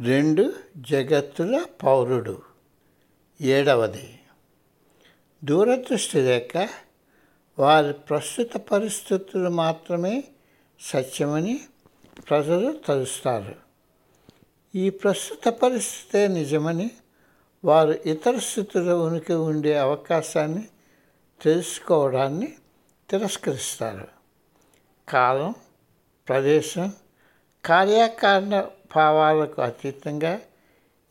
రెండు జగత్తుల పౌరుడు. ఏడవది దూరదృష్టి లేక వారి ప్రస్తుత పరిస్థితులు మాత్రమే సత్యమని ప్రజలు తలుస్తారు. ఈ ప్రస్తుత పరిస్థితే నిజమని వారు ఇతర స్థితుల ఉనికి ఉండే అవకాశాన్ని తెలుసుకోవడాన్ని తిరస్కరిస్తారు. కాలం ప్రదేశం కార్యకారణ భావాలకు అతీతంగా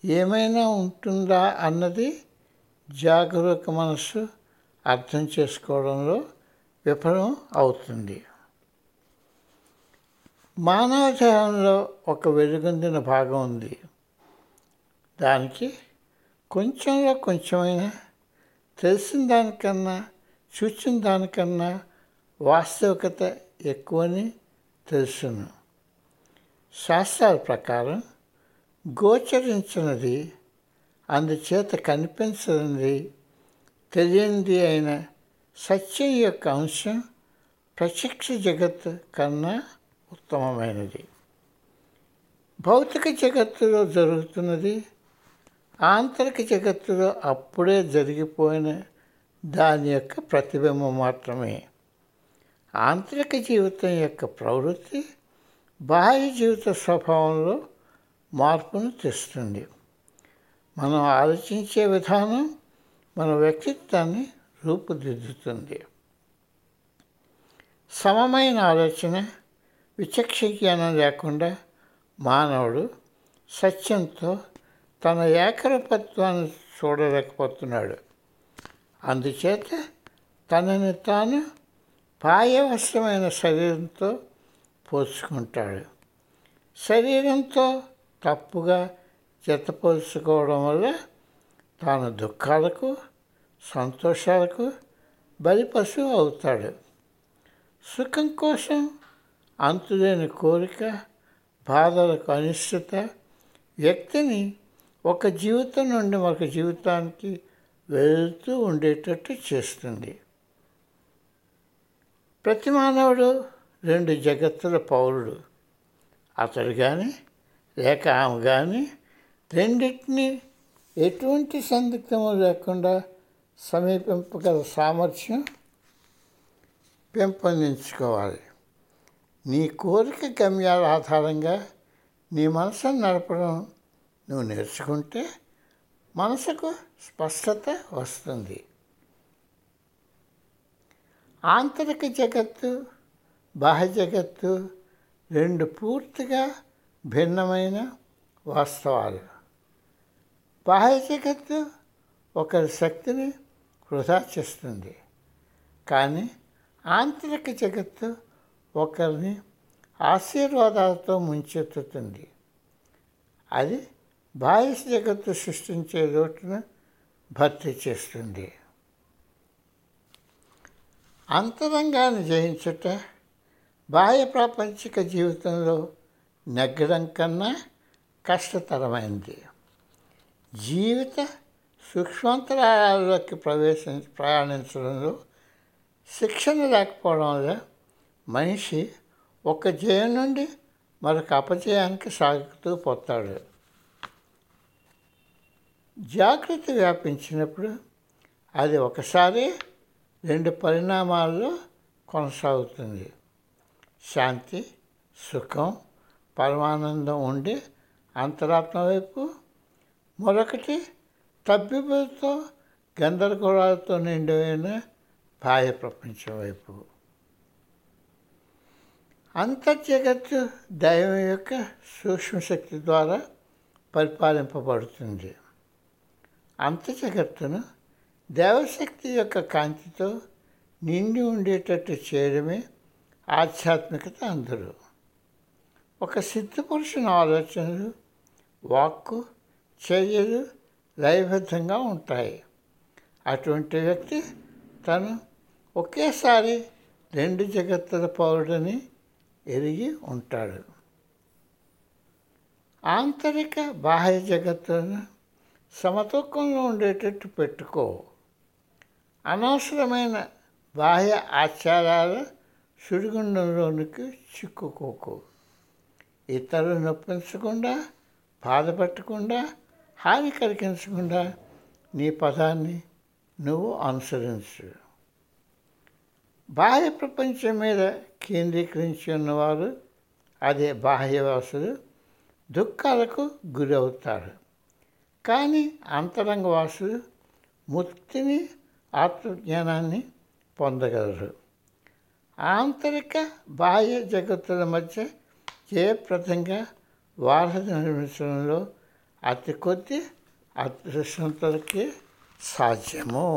ఏమైనా ఉంటుందా అన్నది జాగరూక మనస్సు అర్థం చేసుకోవడంలో విఫలం అవుతుంది. మానవ దేహంలో ఒక వెలుగొందిన భాగం ఉంది. దానికి కొంచెంలో కొంచెమైనా తెలిసిన దానికన్నా చూసిన దానికన్నా వాస్తవికత ఎక్కువని తెలుసును. శాస్త్రాల ప్రకారం గోచరించినది అందుచేత కనిపించనిది తెలియనిది అయిన సత్యం యొక్క అంశం ప్రత్యక్ష జగత్ కన్నా ఉత్తమమైనది. భౌతిక జగత్తులో జరుగుతున్నది ఆంతరిక జగత్తులో అప్పుడే జరిగిపోయిన దాని యొక్క ప్రతిబింబం మాత్రమే. ఆంతరిక జీవితం యొక్క ప్రవృత్తి బాహ్య జీవిత స్వభావంలో మార్పును తెస్తుంది. మనం ఆలోచించే విధానం మన వ్యక్తిత్వాన్ని రూపుదిద్దుతుంది. సమమైన ఆలోచన విచక్ష జ్ఞానం లేకుండా మానవుడు సత్యంతో తన ఏకరూపత్వాన్ని చూడలేకపోతున్నాడు. అందుచేత తనని తాను పాయవశ్యమైన శరీరంతో పోల్చుకుంటాడు శరీరంతో తప్పుగా జతపోల్చుకోవడం వల్ల తాను దుఃఖాలకు సంతోషాలకు బలిపశువు అవుతాడు. సుఖం కోసం అంతులేని కోరిక బాధలకు అనిశ్చిత వ్యక్తిని ఒక జీవితం నుండి మరొక జీవితానికి వెళుతూ ఉండేటట్టు చేస్తుంది. ప్రతి మానవుడు రెండు జగత్తుల పౌరుడు. అతడు కానీ లేక ఆమె కానీ రెండింటినీ ఎటువంటి సందిగ్ధము లేకుండా సమీపింపగల సామర్థ్యం పెంపొందించుకోవాలి. నీ కోరిక గమ్యాల ఆధారంగా నీ మనసును నడపడం నువ్వు నేర్చుకుంటే మనసుకు స్పష్టత వస్తుంది. ఆంతరిక జగత్తు బాహ్య జగత్తు రెండు పూర్తిగా భిన్నమైన వాస్తవాలు. బాహ్య జగత్తు ఒకరి శక్తిని వృధా చేస్తుంది కానీ ఆంతరిక జగత్తు ఒకరిని ఆశీర్వాదాలతో ముంచెత్తుతుంది. అది బాహ్య జగత్తు సృష్టించే లోటును భర్తీ చేస్తుంది. అంతరంగాన్ని జయించుట బాహ్య ప్రాపంచిక జీవితంలో నెగ్గడం కన్నా కష్టతరమైంది. జీవిత సూక్ష్మాంతరాలలోకి ప్రవేశం ప్రయాణించడంలో శిక్షణ లేకపోవడం వల్ల మనిషి ఒక జయం నుండి మరొక అపజయానికి సాగుతూ పోతాడు. జాగ్రత్త వ్యాపించినప్పుడు అది ఒకసారి రెండు పరిణామాల్లో కొనసాగుతుంది. శాంతి సుఖం పరమానందం ఉండి అంతరాత్మ వైపు. మరొకటి తబ్బిబులతో గందరగోళాలతో నిండిపోయిన బాహ్య ప్రపంచం వైపు. అంతర్జగత్తు దైవం యొక్క సూక్ష్మశక్తి ద్వారా పరిపాలింపబడుతుంది. అంతర్జగత్తును దేవశక్తి యొక్క కాంతితో నిండి ఉండేటట్టు చేయడమే ఆధ్యాత్మికత అందరూ. ఒక సిద్ధపురుషుని ఆలోచనలు వాక్కు చర్యలు లయబద్ధంగా ఉంటాయి. అటువంటి వ్యక్తి తను ఒకేసారి రెండు జగత్తుల పౌరుడని ఎరిగి ఉంటాడు. ఆంతరిక బాహ్య జగత్తులను సమతూకంలో ఉండేటట్టు పెట్టుకో. అనవసరమైన బాహ్య ఆచారాలు సుడిగుండంలోనికి చిక్కుకోకు. ఇతరులు నొప్పించకుండా బాధపెట్టకుండా హాని కలిగించకుండా నీ పదాన్ని నువ్వు అనుసరించు. బాహ్య ప్రపంచం మీద కేంద్రీకరించి ఉన్నవారు అదే బాహ్యవాసులు దుఃఖాలకు గురి అవుతారు కానీ అంతరంగవాసులు ముక్తిని ఆత్మజ్ఞానాన్ని పొందగలరు. ఆంతరిక బాహ్య జగత్తుల మధ్య జయప్రదంగా వారధి నిర్మించడంలో అతి కొద్ది అదృష్టంతలకి సాధ్యము?